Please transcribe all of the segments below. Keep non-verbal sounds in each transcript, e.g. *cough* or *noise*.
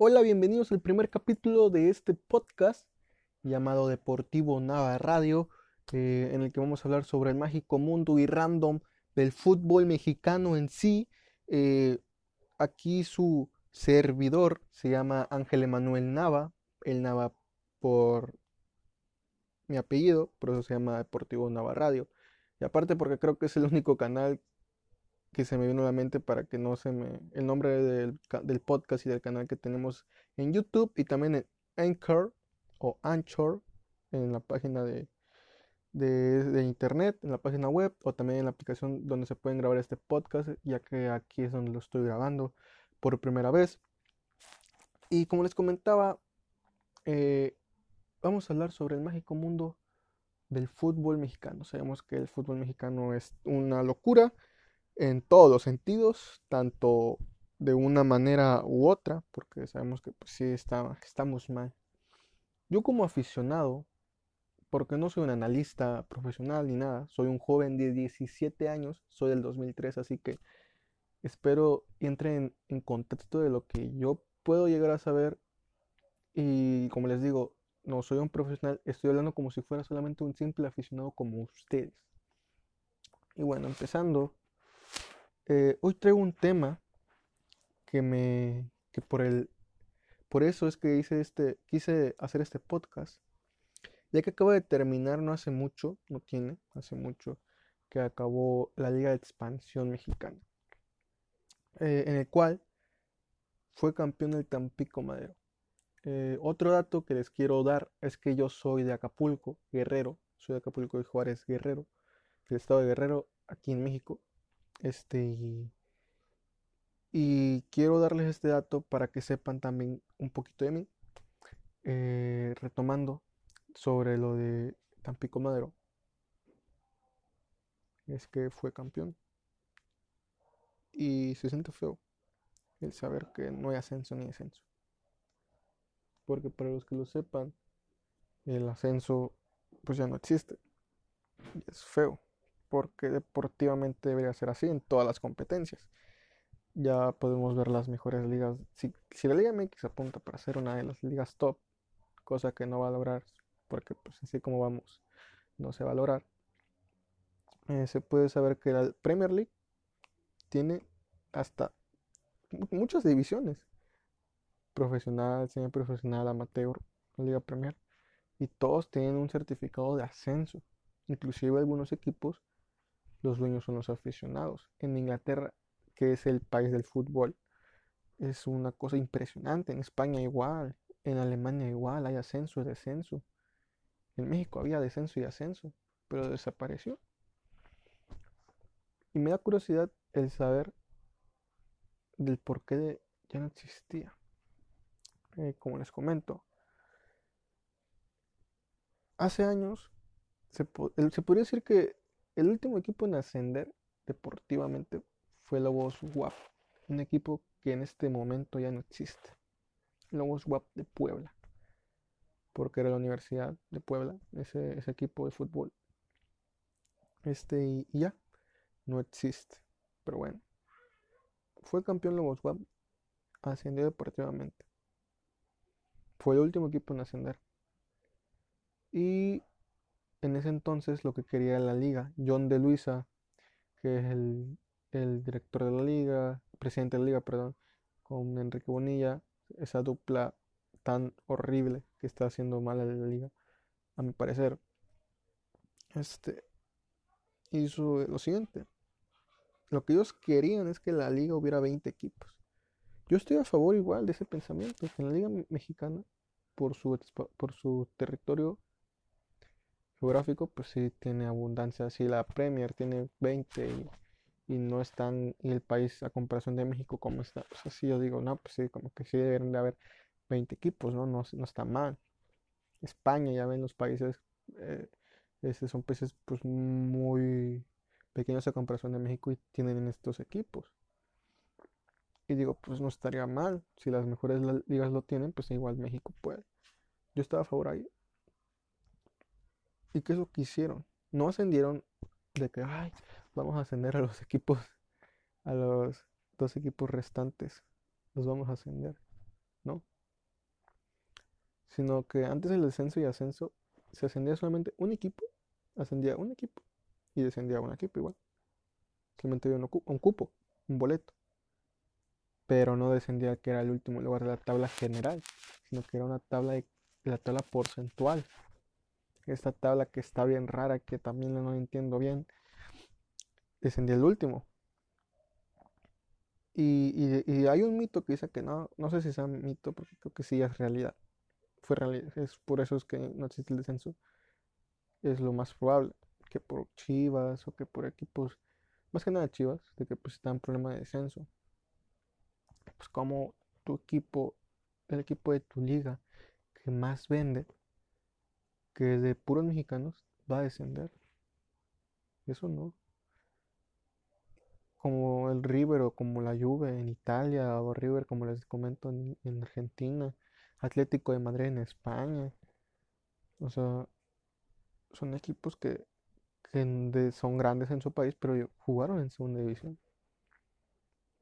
Hola, bienvenidos al primer capítulo de este podcast llamado Deportivo Nava Radio, eh, en el que vamos a hablar sobre el mágico mundo y random del fútbol mexicano en sí. Eh, aquí su servidor se llama Ángel Emanuel Nava, el Nava por mi apellido, por eso se llama Deportivo Nava Radio. Y aparte porque creo que es el único canal que se me vino a la mente para que no se me... El nombre del, del podcast y del canal que tenemos en YouTube y también en Anchor o Anchor en la página de, de, internet, en la página web o también en la aplicación donde se pueden grabar este podcast, ya que aquí es donde lo estoy grabando por primera vez. Y como les comentaba, eh, vamos a hablar sobre el mágico mundo del fútbol mexicano. Sabemos que el fútbol mexicano es una locura en todos los sentidos, tanto de una manera u otra, porque sabemos que pues, sí estamos mal. Yo como aficionado, porque no soy un analista profesional ni nada, soy un joven de 17 años, soy del 2003, así que espero entren en contexto de lo que yo puedo llegar a saber y como les digo, no soy un profesional, estoy hablando como si fuera solamente un simple aficionado como ustedes. Y bueno, empezando, eh, hoy traigo un tema que me, que por el, por eso es que hice este, quise hacer este podcast, ya que acabo de terminar no hace mucho, no tiene, hace mucho, que acabó la Liga de Expansión Mexicana, eh, en el cual fue campeón el Tampico Madero. Eh, otro dato que les quiero dar es que yo soy de Acapulco, Guerrero, soy de Acapulco de Juárez, Guerrero, del estado de Guerrero, aquí en México. Este, y, quiero darles este dato para que sepan también un poquito de mí. Eh, retomando sobre lo de Tampico Madero, es que fue campeón. Y se siente feo el saber que no hay ascenso ni descenso porque para los que lo sepan, el ascenso pues ya no existe. Y es feo, porque deportivamente debería ser así en todas las competencias. Ya podemos ver las mejores ligas. Si, la Liga MX apunta para ser una de las ligas top, cosa que no va a lograr, porque pues así como vamos, no se va a lograr. Eh, se puede saber que la Premier League tiene hasta muchas divisiones profesional, semiprofesional, amateur, Liga Premier. Y todos tienen un certificado de ascenso. Inclusive algunos equipos, los dueños son los aficionados. En Inglaterra, que es el país del fútbol, es una cosa impresionante. En España igual, en Alemania igual, hay ascenso y descenso. En México había descenso y ascenso, pero desapareció. Y me da curiosidad el saber del por qué de, ya no existía. Eh, como les comento. Hace años se, podría decir que el último equipo en ascender deportivamente fue Lobos WAP, un equipo que en este momento ya no existe. Lobos WAP de Puebla, porque era la Universidad de Puebla, ese, equipo de fútbol. Este, y, ya, no existe. Pero bueno, fue campeón Lobos WAP, ascendió deportivamente. Fue el último equipo en ascender. Y en ese entonces lo que quería la liga, John de Luisa, que es el, director de la liga, presidente de la liga, perdón, con Enrique Bonilla, esa dupla tan horrible que está haciendo mal a la liga, a mi parecer, este, hizo lo siguiente. Lo que ellos querían es que la liga hubiera 20 equipos. Yo estoy a favor igual de ese pensamiento, que la Liga Mexicana, por su, por su territorio geográfico, pues sí tiene abundancia. Si la Premier tiene 20 y, no están, y el país a comparación de México como está, pues así yo digo, no, pues sí, como que sí deben de haber 20 equipos, ¿no? No, no está mal. España, ya ven los países, eh, son países pues muy pequeños a comparación de México y tienen estos equipos. Y digo, pues no estaría mal. Si las mejores ligas lo tienen, pues igual México puede. Yo estaba a favor ahí. ¿Y qué es lo que hicieron? No ascendieron de que, ay, vamos a ascender a los *laughs* equipos, a los dos equipos restantes. Los vamos a ascender. ¿no? Sino que antes del descenso y ascenso se ascendía solamente un equipo, ascendía un equipo y descendía un equipo igual. Solamente había un, cupo, un boleto. Pero no descendía que era el último lugar de la tabla general, sino que era una tabla de, la tabla porcentual. Esta tabla que está bien rara, que también no entiendo bien, descendía el último. Y, hay un mito que dice que no, no sé si sea mito, porque creo que sí es realidad. Fue realidad, es por eso es que no existe el descenso. Es lo más probable que por Chivas o que por equipos, más que nada Chivas, de que pues está en problema de descenso. Pues como tu equipo, el equipo de tu liga que más vende, que de puros mexicanos, va a descender. Eso no como el River o como la Juve en Italia o River como les comento en, Argentina, Atlético de Madrid en España. O sea, son equipos que, son grandes en su país, pero jugaron en segunda división.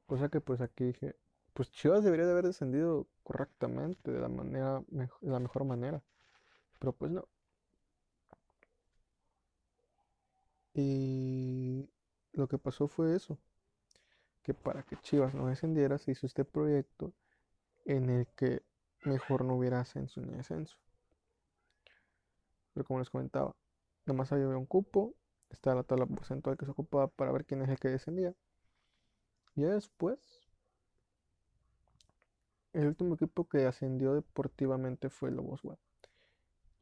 Cosa que pues aquí dije, pues Chivas debería de haber descendido correctamente, de la manera, de la mejor manera. Pero pues no. Y lo que pasó fue eso, que para que Chivas no descendiera se hizo este proyecto en el que mejor no hubiera ascenso ni descenso. Pero como les comentaba, nomás había un cupo, estaba la tabla porcentual que se ocupaba para ver quién es el que descendía. Y después, el último equipo que ascendió deportivamente fue Lobos Web.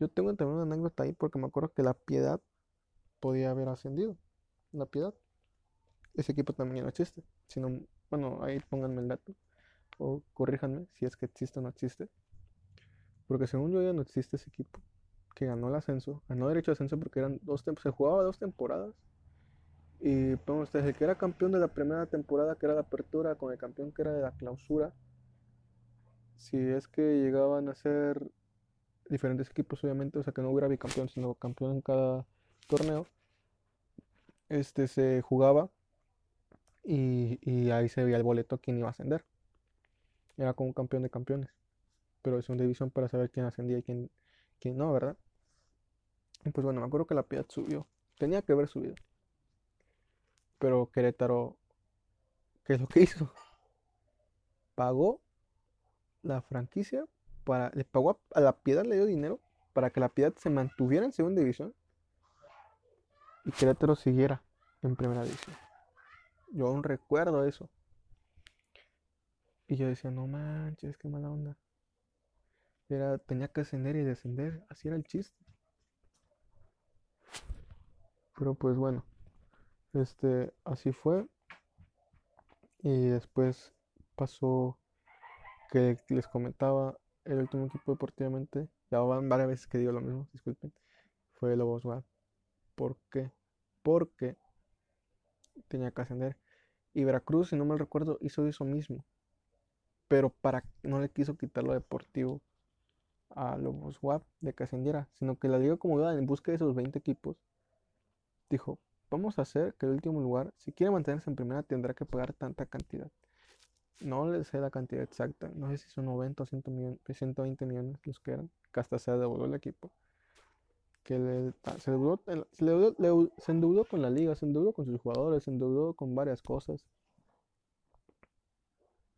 Yo tengo también una anécdota ahí porque me acuerdo que la Piedad podía haber ascendido. La Piedad ese equipo también no existe. Sino, bueno, ahí pónganme el dato. O corríjanme si es que existe o no existe. Porque según yo ya no existe ese equipo. Que ganó el ascenso. Ganó derecho de ascenso porque eran dos se jugaba dos temporadas. Y pongan ustedes, el que era campeón de la primera temporada, que era la apertura, con el campeón que era de la clausura. Si es que llegaban a ser diferentes equipos, obviamente, o sea que no hubiera bicampeón, sino campeón en cada torneo. Este se jugaba y, ahí se veía el boleto quién iba a ascender. Era como un campeón de campeones. Pero es una división para saber quién ascendía y quién, no, ¿verdad? Y pues bueno, me acuerdo que la Piedad subió. Tenía que haber subido. Pero Querétaro, ¿qué es lo que *laughs* hizo? Pagó la franquicia para. Le pagó a, la Piedad, le dio dinero para que la Piedad se mantuviera en segunda división y Querétaro siguiera en primera división. Yo aún recuerdo eso. Y yo decía, no manches, qué mala onda. Era, tenía que ascender y descender, así era el chiste. Pero pues bueno, este, así fue. Y después pasó que les comentaba el último equipo deportivamente. Ya van varias veces que digo lo mismo, disculpen. Fue Lobos WAP. ¿Por qué? Porque tenía que ascender. Y Veracruz, si no me recuerdo, hizo eso mismo. Pero para no le quiso quitar lo deportivo a Lobos WAP de que ascendiera, sino que la liga como iba en busca de esos 20 equipos, dijo, vamos a hacer que el último lugar, si quiere mantenerse en primera, tendrá que pagar tanta cantidad. No le sé la cantidad exacta, no sé si son 90 o 120 millones los que eran, que hasta se devolvió el equipo que le, se, endeudó, con la liga, se endeudó con sus jugadores, se endeudó con varias cosas.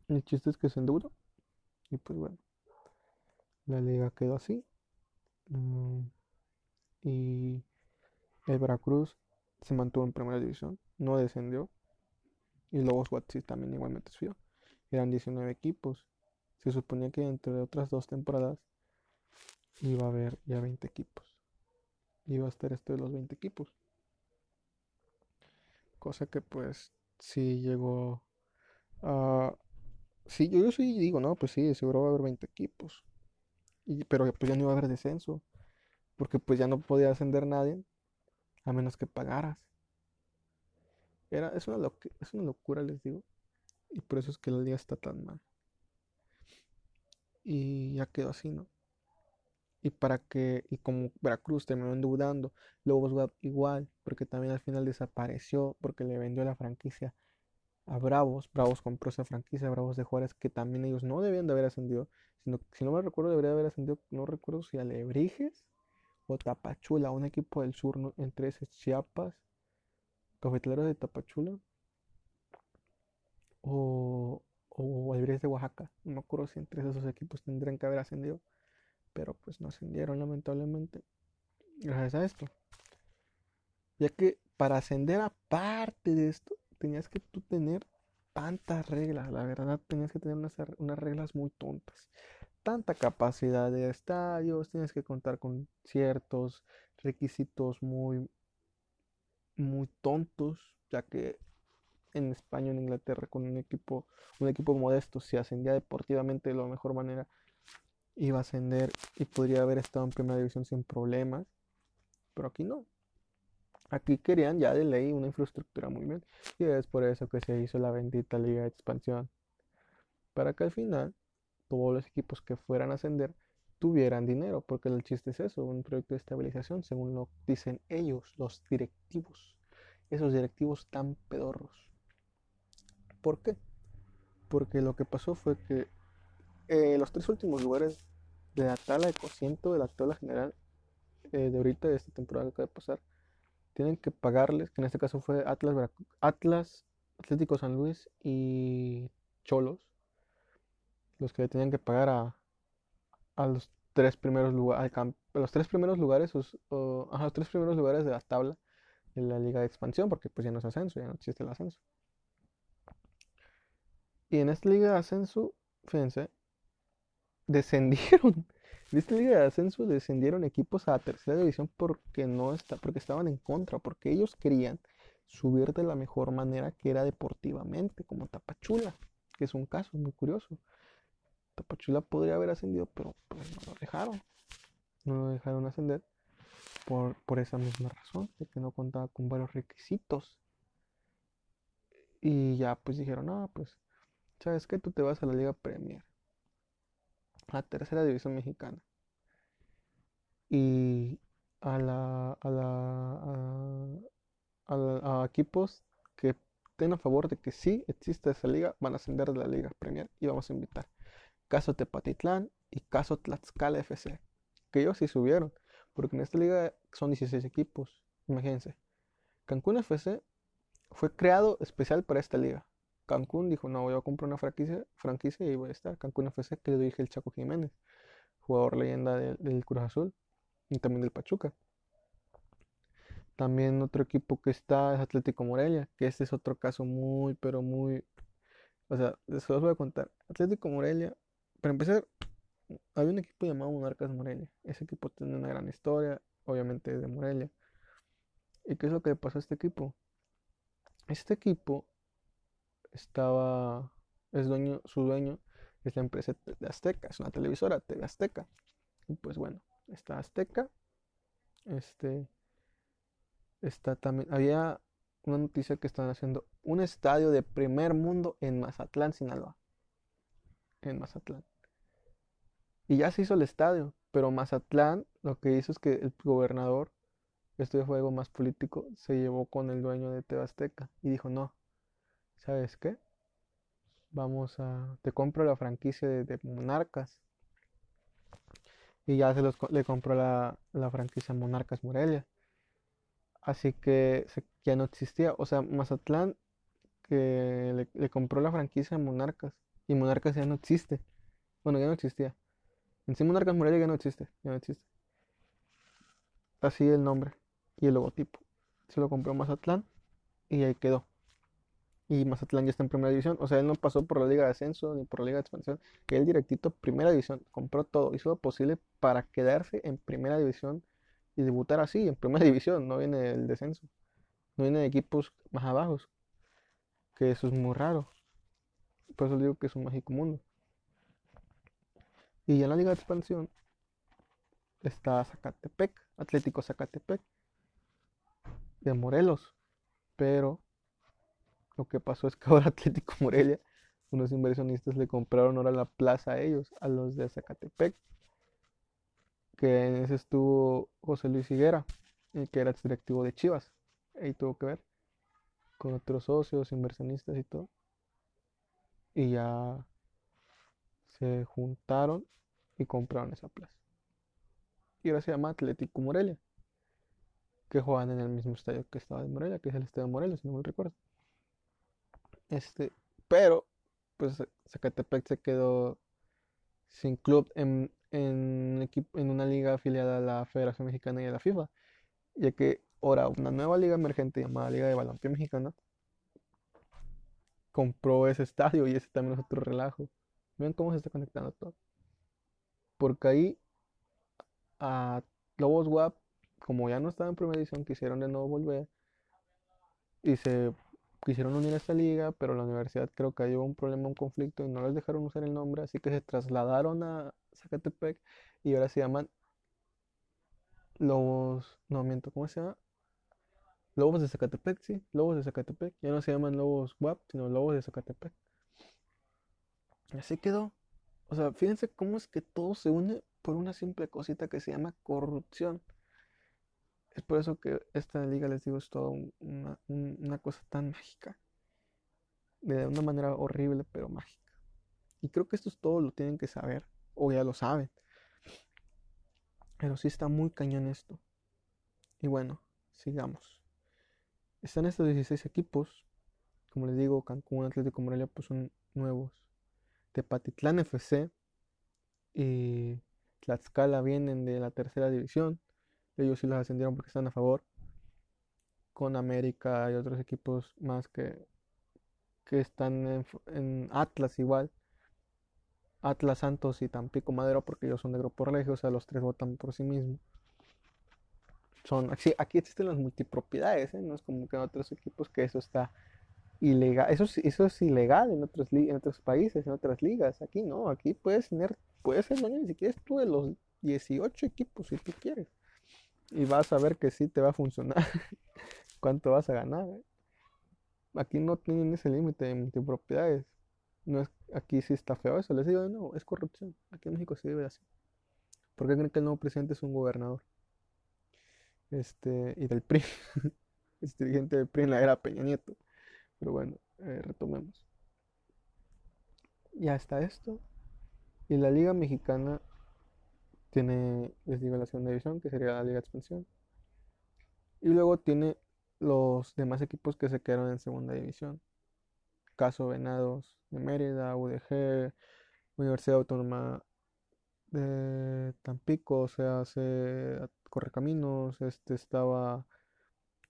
El chiste es que se endeudó. Y pues bueno, la liga quedó así. Mm, y el Veracruz se mantuvo en primera división, no descendió. Y Lobos Watsi también igualmente subió. Eran 19 equipos. Se suponía que entre otras dos temporadas iba a haber ya 20 equipos iba a estar esto de los 20 equipos. Cosa que pues sí llegó a... Sí, yo, sí digo, no, pues sí, seguro va a haber 20 equipos. Pero pues ya no iba a haber descenso. Porque pues ya no podía ascender nadie. A menos que pagaras. Era, es, una es una locura, les digo. Y por eso es que la liga está tan mal. Y ya quedó así, ¿no? Y para que, y como Veracruz terminó endeudando, Lobos WAP igual, porque también al final desapareció, porque le vendió la franquicia a Bravos, Bravos compró esa franquicia, Bravos de Juárez, que también ellos no debían de haber ascendido, si no, si no me recuerdo, debería haber ascendido, no recuerdo si Alebrijes o Tapachula, un equipo del sur, ¿no? entre ese Chiapas, Cafetaleros de Tapachula o, o de Oaxaca. No me acuerdo si entre esos equipos tendrían que haber ascendido, pero pues no ascendieron lamentablemente gracias a esto. Ya que para ascender aparte de esto, tenías que tú tener tantas reglas, la verdad, tenías que tener unas, unas reglas muy tontas. Tanta capacidad de estadios, tienes que contar con ciertos requisitos muy, muy tontos, ya que en España, en Inglaterra, con un equipo, un equipo modesto, si ascendía deportivamente de la mejor manera, iba a ascender y podría haber estado en primera división sin problemas. Pero aquí no. Aquí querían ya de ley una infraestructura muy bien. Y es por eso que se hizo la bendita Liga de Expansión. Para que al final todos los equipos que fueran a ascender tuvieran dinero. Porque el chiste es eso, un proyecto de estabilización, según lo dicen ellos, los directivos. Esos directivos tan pedorros. ¿Por qué? Porque lo que pasó fue que eh, los tres últimos lugares de la tabla de cociente de la tabla general eh, de ahorita, de esta temporada que acaba de pasar, tienen que pagarles, que en este caso fue Atlas, Atlas, Atlético San Luis y Cholos, los que tenían que pagar a, a los tres primeros lugares, los tres primeros lugares, a los tres primeros lugares de la tabla de la liga de expansión, porque pues ya no es ascenso, ya no existe el ascenso. Y en esta liga de ascenso, fíjense, descendieron. En esta liga de ascenso descendieron equipos a la tercera división porque no está, porque estaban en contra, porque ellos querían subir de la mejor manera que era deportivamente, como Tapachula, que es un caso muy curioso. Tapachula podría haber ascendido, pero pues, no lo dejaron. No lo dejaron ascender por, por esa misma razón, de que no contaba con varios requisitos. Y ya pues dijeron, no, pues, ¿sabes qué? Tú te vas a la Liga Premier a tercera división mexicana. Y a la a la a, equipos que estén a favor de que sí existe esa liga van a ascender de la liga Premier y vamos a invitar caso Tepatitlán y caso Tlaxcala FC que ellos sí subieron porque en esta liga son 16 equipos imagínense. Cancún FC fue creado especial para esta liga Cancún dijo, no, voy a comprar una franquicia, franquicia y voy a estar. Cancún FC, que le dije el Chaco Jiménez, jugador leyenda del, Cruz Azul y también del Pachuca. También otro equipo que está es Atlético Morelia, que este es otro caso muy, pero muy... O sea, se los voy a contar. Atlético Morelia, para empezar, había un equipo llamado Monarcas Morelia. Ese equipo tiene una gran historia, obviamente de Morelia. ¿Y qué es lo que le pasó a este equipo? Este equipo estaba, es dueño, su dueño es la empresa de Azteca, es una televisora, TV Azteca. Y pues bueno, está Azteca, este, está también, había una noticia que están haciendo un estadio de primer mundo en Mazatlán, Sinaloa. En Mazatlán. Y ya se hizo el estadio, pero Mazatlán lo que hizo es que el gobernador, esto ya fue algo más político, se llevó con el dueño de TV Azteca y dijo, no, ¿sabes qué? Vamos a, te compro la franquicia de, Monarcas. Y ya se los, le compró la, franquicia Monarcas Morelia. Así que ya no existía. O sea, Mazatlán que le, compró la franquicia a Monarcas. Y Monarcas ya no existe. Bueno, ya no existía. En sí Monarcas Morelia ya no existe. Ya no existe. Así el nombre y el logotipo. Se lo compró Mazatlán y ahí quedó y Mazatlán ya está en primera división. O sea, él no pasó por la Liga de Ascenso ni por la Liga de Expansión. Él directito, primera división, compró todo, hizo lo posible para quedarse en primera división y debutar así, en primera *laughs* división. No viene del descenso, no viene equipos más abajo, que eso es muy raro. Por eso digo que es un mágico mundo. Y en la Liga de Expansión está Zacatepec, Atlético Zacatepec, de Morelos, pero lo que pasó es que ahora *laughs* Atlético Morelia, unos inversionistas le compraron ahora la plaza a ellos, a los de Zacatepec, que en ese estuvo José Luis Higuera, el que era directivo de Chivas. Ahí tuvo que ver con otros socios, inversionistas y todo. Y ya se juntaron y compraron esa plaza. Y ahora se llama Atlético Morelia, que juegan en el mismo estadio que estaba de Morelia, que es el estadio de Morelia, si no me recuerdo. Este, pero, pues Zacatepec se quedó sin club en, en, en una liga afiliada a la Federación Mexicana y a la FIFA, ya que ahora una nueva liga emergente llamada Liga de Balompié Mexicana compró ese estadio y ese también es otro relajo. Vean cómo se está conectando todo. Porque ahí a Lobos WAP, como ya no estaba en primera edición, quisieron de nuevo volver y se quisieron unir a esta liga, pero la universidad creo que hubo un problema, un conflicto y no les dejaron usar el nombre, así que se trasladaron a Zacatepec y ahora se llaman Lobos, no miento, ¿cómo se llama? Lobos de Zacatepec, sí, Lobos de Zacatepec, ya no se llaman Lobos WAP, sino Lobos de Zacatepec. Así quedó. O sea, fíjense cómo es que todo se une por una simple cosita que se llama corrupción. Es por eso que esta liga, les digo, es toda una, una cosa tan mágica. De una manera horrible, pero mágica. Y creo que esto es todo, lo tienen que saber, o ya lo saben. Pero sí está muy cañón esto. Y bueno, sigamos. Están estos 16 equipos. Como les digo, Cancún, Atlético Morelia, pues son nuevos. Tepatitlán FC y Tlaxcala vienen de la tercera división. Ellos sí los ascendieron porque están a favor. Con América y otros equipos más que, que están en, Atlas igual. Atlas Santos y Tampico Madero porque ellos son de Grupo Regio, o sea, los tres votan por sí mismos. Son, aquí, existen las multipropiedades, ¿eh? no es como que en otros equipos que eso está ilegal. Eso, eso es ilegal en otros, en otros países, en otras ligas. Aquí no, aquí puedes tener, puedes ser dueño si quieres tú de los 18 equipos si tú quieres. Y vas a ver que sí te va a funcionar. *laughs* ¿Cuánto vas a ganar? Eh? Aquí no tienen ese límite de propiedades. No es, aquí sí está feo eso. Les digo, no, es corrupción. Aquí en México se vive así. ¿Por qué creen que el nuevo presidente es un gobernador? Este, y del PRI. *laughs* es dirigente del PRI en la era Peña Nieto. Pero bueno, eh, retomemos. Ya está esto. Y la Liga Mexicana tiene, les digo, la segunda división, que sería la Liga de Expansión. Y luego tiene los demás equipos que se quedaron en segunda división. Caso Venados de Mérida, UDG, Universidad Autónoma de Tampico, o sea, se Correcaminos, este estaba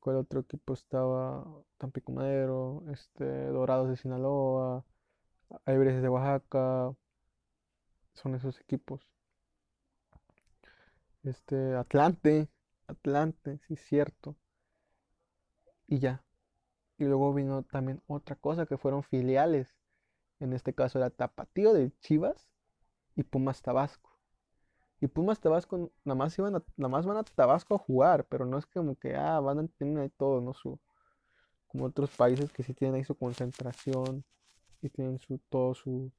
¿Cuál otro equipo estaba? Tampico Madero, este, Dorados de Sinaloa, Aibres de Oaxaca. Son esos equipos. Este, Atlante, Atlante, sí, cierto. Y ya. Y luego vino también otra cosa que fueron filiales. En este caso era Tapatío de Chivas y Pumas Tabasco. Y Pumas Tabasco nada más iban a, nada más van a Tabasco a jugar, pero no es como que ah, van a tener ahí todo, ¿no? Su, como otros países que sí tienen ahí su concentración y tienen su todo su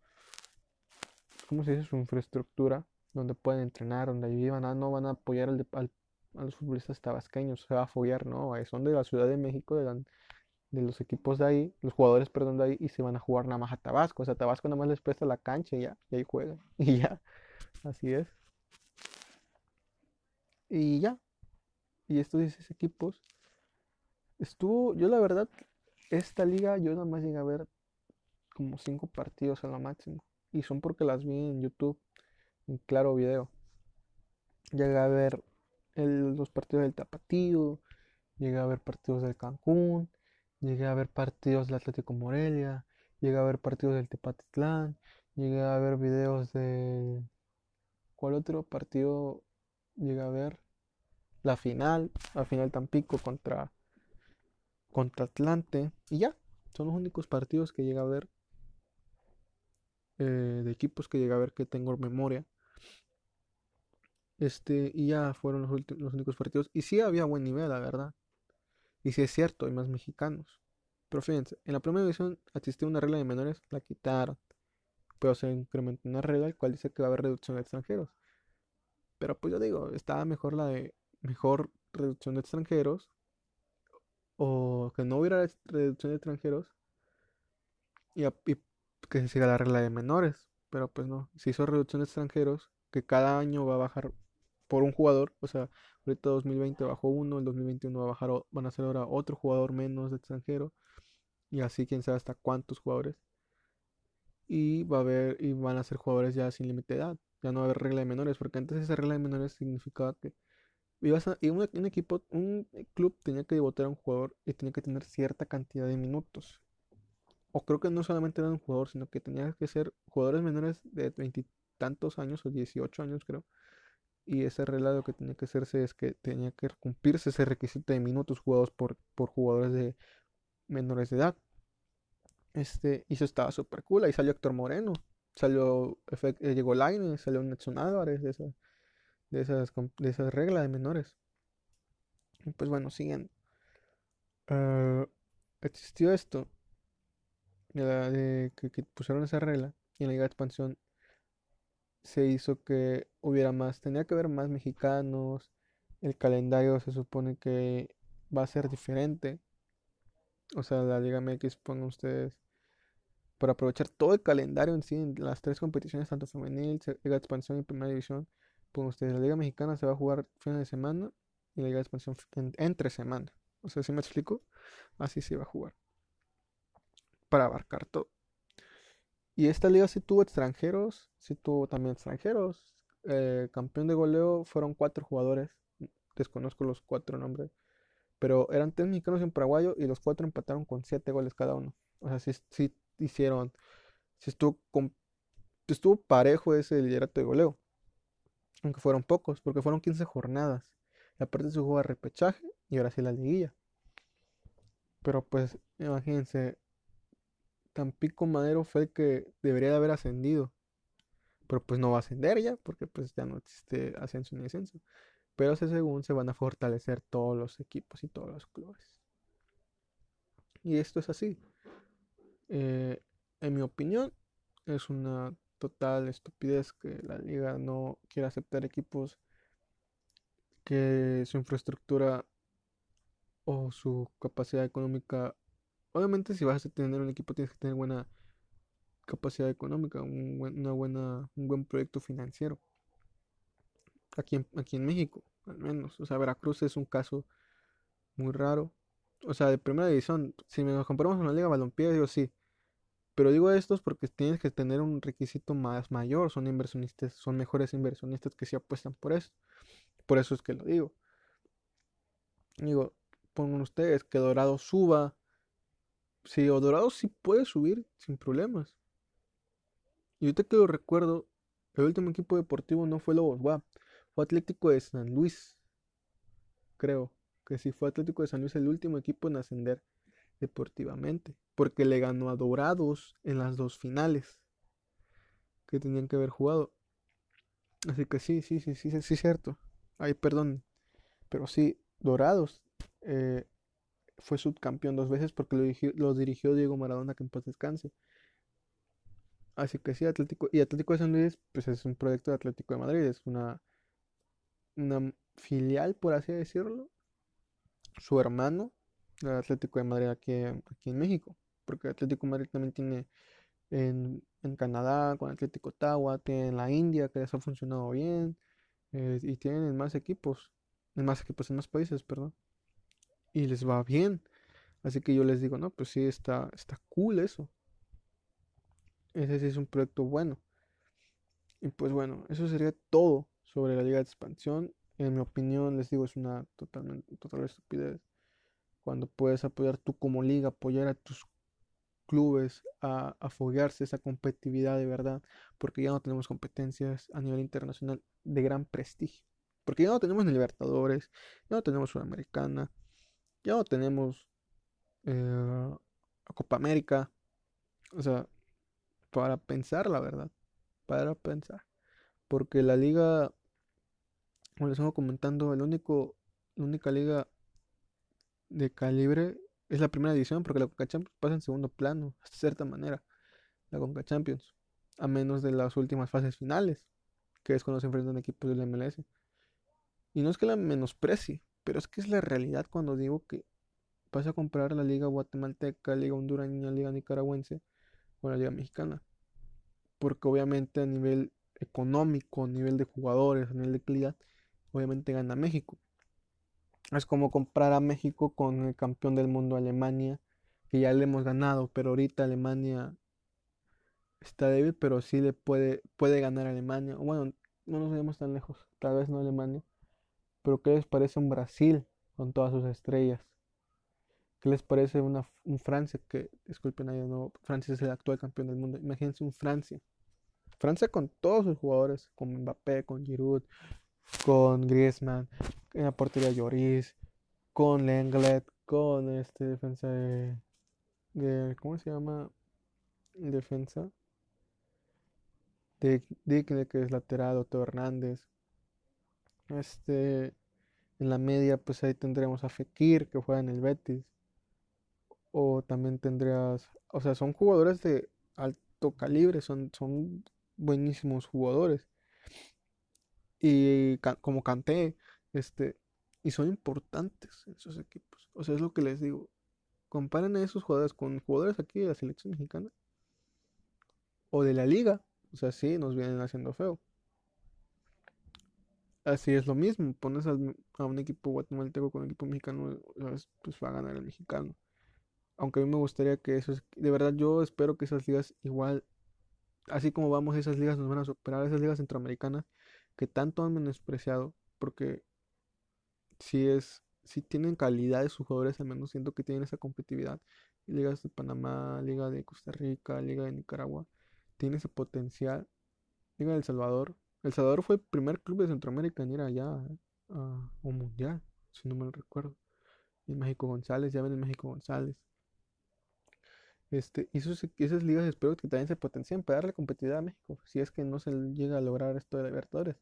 ¿cómo se dice? su infraestructura donde pueden entrenar, donde vivan, ah, no van a apoyar al, a los futbolistas tabasqueños, se va a apoyar, no, son de la Ciudad de México, de, de los equipos de ahí, los jugadores, perdón, de ahí, y se van a jugar nada más a Tabasco, o sea, Tabasco nada más les presta la cancha y ya, y ahí juegan, *laughs* y ya, así es. Y ya. Y estos 16 equipos. Estuvo, yo la verdad, esta liga yo nada más llegué a ver como 5 partidos a lo máximo. Y son porque las vi en YouTube, claro video. Llegué a ver los partidos del Tapatío, llegué a ver partidos del Cancún, llegué a ver partidos del Atlético Morelia, llegué a ver partidos del Tepatitlán, llegué a ver videos de... ¿Cuál otro partido llegué a ver? la final, la final Tampico contra, contra Atlante. Y ya, son los únicos partidos que llega a ver. Eh, de equipos que llega a ver que tengo memoria. Este, y ya fueron los, los únicos partidos. Y sí había buen nivel, la verdad. Y sí es cierto, hay más mexicanos. Pero fíjense, en la primera división existía una regla de menores, la quitaron. Pero se incrementó una regla, el cual dice que va a haber reducción de extranjeros. Pero pues yo digo, estaba mejor la de mejor reducción de extranjeros o que no hubiera reducción de extranjeros y, que se siga la regla de menores. pero pues no, se hizo reducción de extranjeros, que cada año va a bajar por un jugador, o sea, ahorita 2020 bajó uno, el 2021 va a bajar, van a ser ahora otro jugador menos extranjero, y así quién sabe hasta cuántos jugadores. Y va a haber, y van a ser jugadores ya sin límite de edad, ya no va a haber regla de menores, porque antes esa regla de menores significaba que ibas a, y un, equipo, un club tenía que debutar a un jugador y tenía que tener cierta cantidad de minutos. O creo que no solamente era un jugador, sino que tenía que ser jugadores menores de veintitantos años o 18 años, creo. Y ese regla lo que tenía que hacerse es que tenía que cumplirse ese requisito de minutos jugados por, por jugadores de menores de edad. Este, y eso estaba súper cool. Ahí salió Héctor Moreno, salió, eh, llegó Line, salió Nelson Álvarez de, esa, de, esas, de esas reglas de menores. Y pues bueno, siguiendo. Ah, existió esto, que, pusieron esa regla, en la Liga de Expansión se hizo que hubiera más, tenía que haber más mexicanos, el calendario se supone que va a ser diferente. O sea, la Liga MX, pongan ustedes, para aprovechar todo el calendario en sí, en las tres competiciones, tanto femenil, Liga de Expansión y Primera División, pongan ustedes, la Liga Mexicana se va a jugar fin de semana y la Liga de Expansión entre semana. O sea, si me explico, así se va a jugar. Para abarcar todo. Y esta liga sí tuvo extranjeros, sí tuvo también extranjeros. Eh, campeón de goleo fueron cuatro jugadores, desconozco los cuatro nombres, pero eran tres mexicanos y un paraguayo y los cuatro empataron con siete goles cada uno. O sea, sí, hicieron, sí estuvo, estuvo parejo ese liderato de goleo, aunque fueron pocos, porque fueron 15 jornadas. Y aparte se jugó a repechaje y ahora sí la liguilla. Pero pues, imagínense, Tampico Madero fue el que debería de haber ascendido. Pero pues no va a ascender ya, porque pues ya no existe ascenso ni descenso. Pero según se van a fortalecer todos los equipos y todos los clubes. Y esto es así. Eh, en mi opinión, es una total estupidez que la liga no quiera aceptar equipos que su infraestructura o su capacidad económica Obviamente si vas a tener un equipo tienes que tener buena capacidad económica, un buen, una buena, un buen proyecto financiero. Aquí en, aquí en México, al menos. O sea, Veracruz es un caso muy raro. O sea, de primera división, si nos comparamos con la Liga Balompié, digo sí. Pero digo estos porque tienes que tener un requisito más mayor. Son inversionistas, son mejores inversionistas que se apuestan por eso. Por eso es que lo digo. Digo, pongan ustedes que Dorado suba Sí, Dorado sí puede subir sin problemas. Y ahorita que lo recuerdo, el último equipo deportivo no fue Lobos WAP, fue Atlético de San Luis. Creo que sí fue Atlético de San Luis el último equipo en ascender deportivamente, porque le ganó a Dorados en las dos finales que tenían que haber jugado. Así que sí, sí, sí, sí, sí, sí, cierto. Ay, perdón. Pero sí, Dorados eh, fue subcampeón dos veces porque lo dirigió, Diego Maradona, que en paz descanse. Así que sí, Atlético. Y Atlético de San Luis, pues es un proyecto de Atlético de Madrid, es una, una filial, por así decirlo. Su hermano, el Atlético de Madrid aquí, aquí en México. Porque Atlético de Madrid también tiene en, en Canadá, con Atlético Ottawa, tiene en la India, que les ha funcionado bien. Eh, y tienen más equipos, en más equipos, en más países, perdón y les va bien. Así que yo les digo, no, pues sí, está, está cool eso. Ese sí es un proyecto bueno. Y pues bueno, eso sería todo sobre la liga de expansión. En mi opinión, les digo, es una totalmente, total estupidez. Cuando puedes apoyar tú como liga, apoyar a tus clubes a, a foguearse esa competitividad de verdad, porque ya no tenemos competencias a nivel internacional de gran prestigio. Porque ya no tenemos Libertadores, ya no tenemos Sudamericana, ya no tenemos eh, Copa América. O sea, para pensar, la verdad. Para pensar. Porque la liga, como les estamos comentando, el único, la única liga de calibre es la primera edición, porque la Conca Champions pasa en segundo plano, de cierta manera. La Conca Champions. A menos de las últimas fases finales, que es cuando se enfrentan equipos del MLS. Y no es que la menosprecie, pero es que es la realidad cuando digo que vas a comprar la liga guatemalteca, liga hondureña, liga nicaragüense o la liga mexicana. porque obviamente a nivel económico, a nivel de jugadores, a nivel de calidad, obviamente gana México. Es como comprar a México con el campeón del mundo Alemania, que ya le hemos ganado, pero ahorita Alemania está débil, pero sí le puede, puede ganar Alemania. Bueno, no nos vayamos tan lejos, tal vez no Alemania, pero ¿qué les parece un Brasil con todas sus estrellas? ¿Qué les parece un Francia que, disculpen ahí no, Francia es el actual campeón del mundo? Imagínense un Francia. Francia con todos sus jugadores, con Mbappé, con Giroud, con Griezmann, en la portería Lloris, con Lenglet, con este defensa de, de ¿cómo se llama? Defensa de Digne, que es lateral, Otto Hernández. Este, en la media, pues ahí tendremos a Fekir, que juega en el Betis. O también tendrías, o sea, son jugadores de alto calibre, son, son buenísimos jugadores. Y como canté, este, y son importantes en esos equipos. O sea, es lo que les digo. Comparen a esos jugadores con jugadores aquí de la selección mexicana o de la liga. O sea, sí, nos vienen haciendo feo. Así es lo mismo. Pones a un equipo guatemalteco con un equipo mexicano, pues va a ganar el mexicano. Aunque a mí me gustaría que eso, de verdad yo espero que esas ligas igual, así como vamos, esas ligas nos van a superar, esas ligas centroamericanas que tanto han menospreciado, porque si es, si tienen calidad de sus jugadores, al menos siento que tienen esa competitividad. Ligas de Panamá, Liga de Costa Rica, Liga de Nicaragua, tiene ese potencial. Liga de El Salvador. El Salvador fue el primer club de Centroamérica en ir allá a un mundial, si no me recuerdo. Y México González, ya ven el México González. Este, y esas ligas espero que también se potencien para darle competitividad a México, si es que no se llega a lograr esto de Libertadores.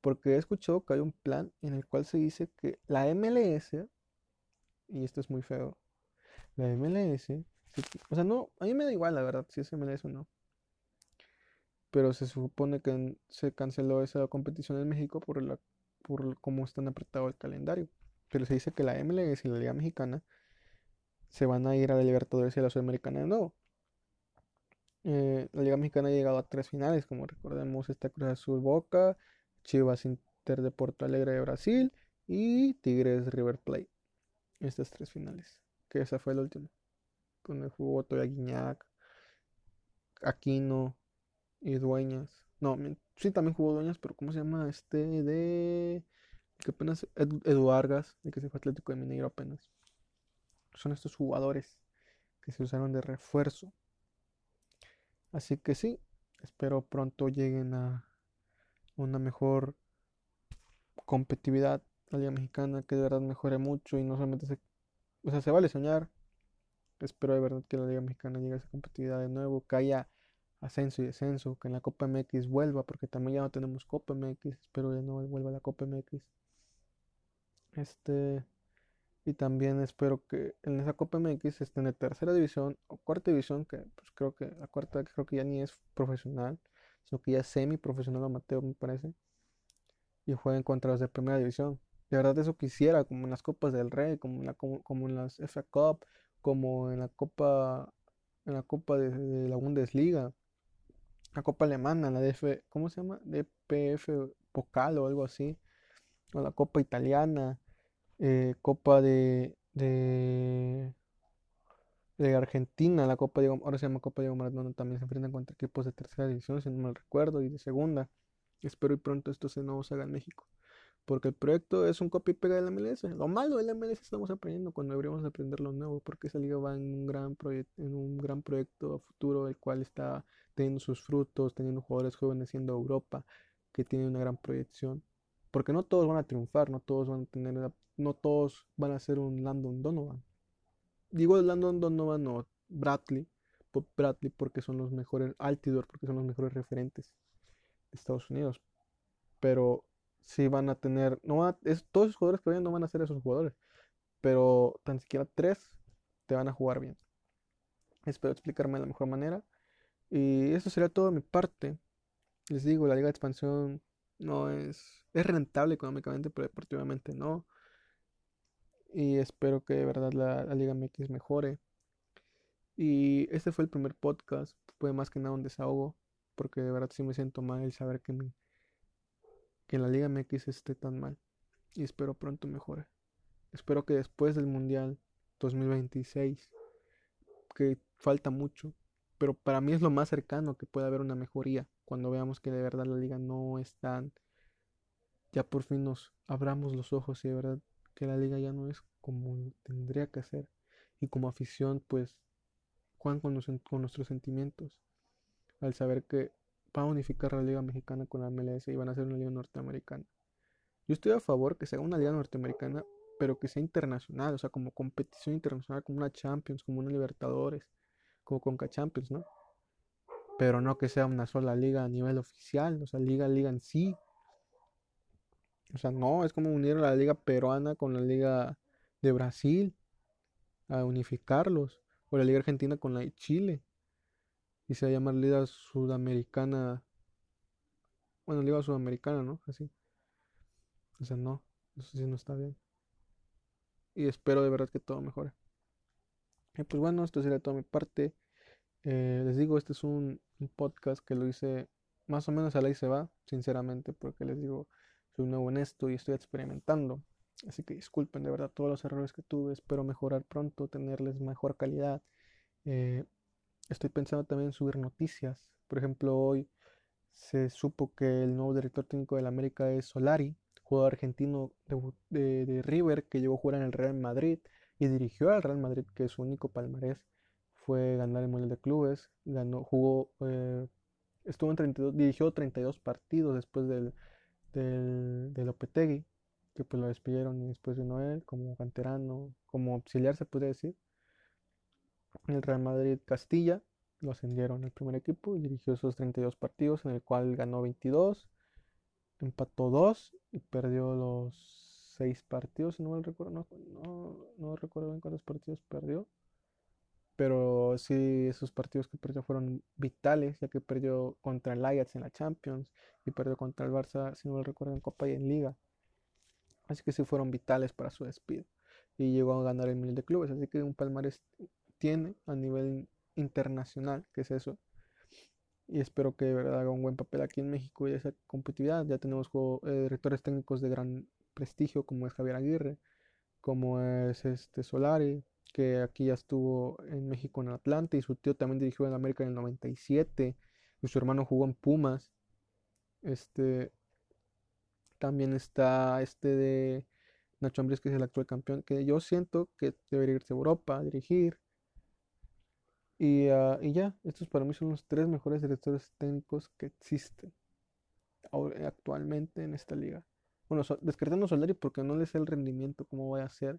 Porque he escuchado que hay un plan en el cual se dice que la MLS, y esto es muy feo, la MLS, o sea, no, a mí me da igual la verdad si es MLS o no. Pero se supone que se canceló esa competición en México por, la, por cómo están apretado el calendario. Pero se dice que la MLS y la Liga Mexicana se van a ir a la Libertadores y a la Sudamericana de nuevo. Eh, la Liga Mexicana ha llegado a tres finales, como recordemos, esta Cruz Azul Boca, Chivas Inter de Porto Alegre de Brasil y Tigres River Plate. Estas tres finales, que esa fue la última. Con el jugó Toya Guiñac, Aquino y Dueñas. No, sí, también jugó Dueñas, pero ¿cómo se llama? Este de. que apenas. Que se fue Atlético de Mineiro apenas son estos jugadores que se usaron de refuerzo. Así que sí, espero pronto lleguen a una mejor competitividad la Liga Mexicana, que de verdad mejore mucho y no solamente se, o sea, se vale soñar. Espero de verdad que la Liga Mexicana llegue a esa competitividad de nuevo, que haya ascenso y descenso, que en la Copa MX vuelva, porque también ya no tenemos Copa MX, espero ya no vuelva la Copa MX. Este, y también espero que en esa Copa MX estén en tercera división o cuarta división, que pues creo que la cuarta creo que ya ni es profesional, sino que ya es semi profesional amateur me parece. Y jueguen contra los de primera división. De verdad eso quisiera, como en las Copas del Rey, como en, la, como, en las FA Cup, como en la Copa, en la Copa de, la Bundesliga, la Copa Alemana, la DF, ¿cómo se llama? DPF Pokal o algo así, o la Copa Italiana eh, Copa de, de, Argentina, la Copa Diego, ahora se llama Copa Diego Maradona, también se enfrentan contra equipos de tercera división, si no mal recuerdo, y de segunda. Espero y pronto esto se no se haga en México. Porque el proyecto es un copy pega de la MLS. Lo malo de la MLS estamos aprendiendo cuando deberíamos aprender lo nuevo. Porque esa liga va en un gran proyecto, en un gran proyecto a futuro, el cual está teniendo sus frutos, teniendo jugadores jóvenes siendo Europa, que tiene una gran proyección. Porque no todos van a triunfar, no todos van a tener no todos van a ser un Landon Donovan. Digo Landon Donovan o Bradley, Bradley porque son los mejores, Altidor porque son los mejores referentes de Estados Unidos. Pero si van a tener, no es, todos esos jugadores que vayan no van a ser esos jugadores, pero tan siquiera tres te van a jugar bien. Espero explicarme de la mejor manera. Y eso sería todo de mi parte. Les digo, la liga de expansión no es, es rentable económicamente, pero deportivamente no y espero que de verdad la, Liga MX mejore. Y este fue el primer podcast, fue más que nada un desahogo, porque de verdad sí me siento mal el saber que, mi, que la Liga MX esté tan mal. Y espero pronto mejore. Espero que después del Mundial 2026, que falta mucho, pero para mí es lo más cercano que puede haber una mejoría cuando veamos que de verdad la liga no es tan ya por fin nos abramos los ojos y de verdad que la liga ya no es como tendría que ser y como afición pues juegan con, con nuestros sentimientos al saber que va a unificar la liga mexicana con la MLS y van a hacer una liga norteamericana. Yo estoy a favor que se haga una liga norteamericana pero que sea internacional o sea como competición internacional como una Champions como una Libertadores como Conca Champions no pero no que sea una sola liga a nivel oficial o sea liga liga en sí. O sea, no, es como unir la liga peruana con la liga de Brasil, a unificarlos, o la liga argentina con la de Chile, y se va a llamar liga sudamericana, bueno, liga sudamericana, ¿no? Así. O sea, no, eso sí no está bien. Y espero de verdad que todo mejore. Y pues bueno, esto sería toda mi parte. Eh, les digo, este es un, un, podcast que lo hice más o menos a la y se va, sinceramente, porque les digo, soy nuevo en esto y estoy experimentando. Así que disculpen de verdad todos los errores que tuve. Espero mejorar pronto, tenerles mejor calidad. Eh, estoy pensando también en subir noticias. Por ejemplo, hoy se supo que el nuevo director técnico del América es Solari, jugador argentino de, River que llegó a jugar en el Real Madrid y dirigió al Real Madrid, que es su único palmarés fue ganar el Mundial de Clubes. Ganó, jugó, eh, estuvo en 32, dirigió 32 partidos después del del, de Lopetegui, que pues lo despidieron y después vino él como canterano, como auxiliar se puede decir. El Real Madrid Castilla lo ascendieron al primer equipo y dirigió esos 32 partidos en el cual ganó 22, empató 2 y perdió los 6 partidos, no recuerdo, no, no, no recuerdo bien cuántos partidos perdió pero sí esos partidos que perdió fueron vitales, ya que perdió contra el Ajax en la Champions y perdió contra el Barça, si no me recuerdo, en Copa y en Liga. Así que sí fueron vitales para su despido. Y llegó a ganar el Mil de Clubes, así que un palmarés tiene a nivel internacional, que es eso. Y espero que de verdad haga un buen papel aquí en México y esa competitividad. Ya tenemos eh, directores técnicos de gran prestigio, como es Javier Aguirre, como es este Solari, que aquí ya estuvo en México en Atlanta y su tío también dirigió en América en el 97 y su hermano jugó en Pumas. Este también está este de Nacho Ambriz que es el actual campeón, que yo siento que debería irse a Europa a dirigir. Y, ah, y ya, estos para mí son los tres mejores directores técnicos que existen actualmente en esta liga. Bueno, descartando Solari porque no les sé el rendimiento, cómo voy a hacer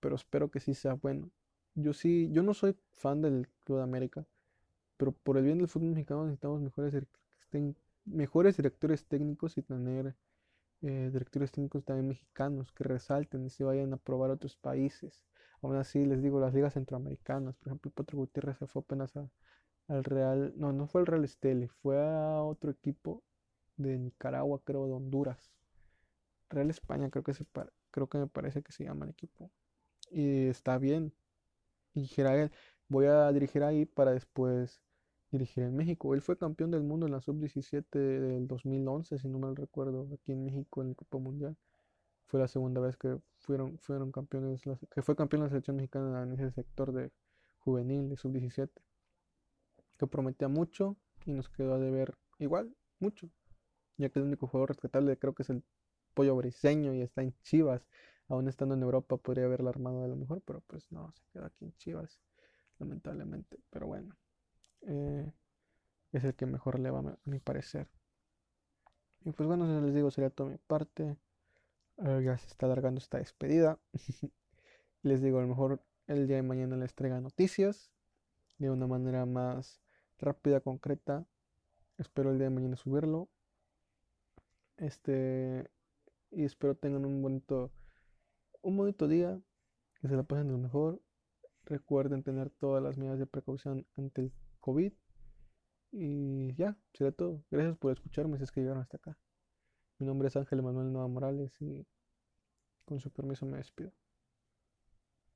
pero espero que sí sea bueno. Yo sí, yo no soy fan del Club de América, pero por el bien del fútbol mexicano necesitamos mejores, mejores directores técnicos y tener eh, directores técnicos también mexicanos que resalten y se vayan a probar a otros países. Aún así, les digo, las ligas centroamericanas, por ejemplo, Potro Gutiérrez se fue apenas al Real, no, no fue al Real Esteli, fue a otro equipo de Nicaragua, creo, de Honduras. Real España, creo que, se, creo que me parece que se llama el equipo y está bien. Y dijera él, voy a dirigir ahí para después dirigir en México. Él fue campeón del mundo en la sub-17 del 2011, si no mal recuerdo, aquí en México en el Copa Mundial. Fue la segunda vez que fueron, fueron campeones, que fue campeón la selección mexicana en ese sector de juvenil, de sub-17. Que prometía mucho y nos quedó a deber igual, mucho. Ya que el único jugador rescatable creo que es el Pollo Briseño y está en Chivas aún estando en Europa podría haberla armado de lo mejor, pero pues no, se queda aquí en Chivas, lamentablemente. Pero bueno, eh, es el que mejor le va a mi parecer. Y pues bueno, les digo, sería toda mi parte. Ya se está alargando esta despedida. *laughs* les digo, a lo mejor el día de mañana les traiga noticias de una manera más rápida, concreta. Espero el día de mañana subirlo. Este, y espero tengan un bonito un bonito día, que se la pasen lo mejor. Recuerden tener todas las medidas de precaución ante el COVID. Y ya, será todo. Gracias por escucharme si es que llegaron hasta acá. Mi nombre es Ángel Manuel Nova Morales y con su permiso me despido.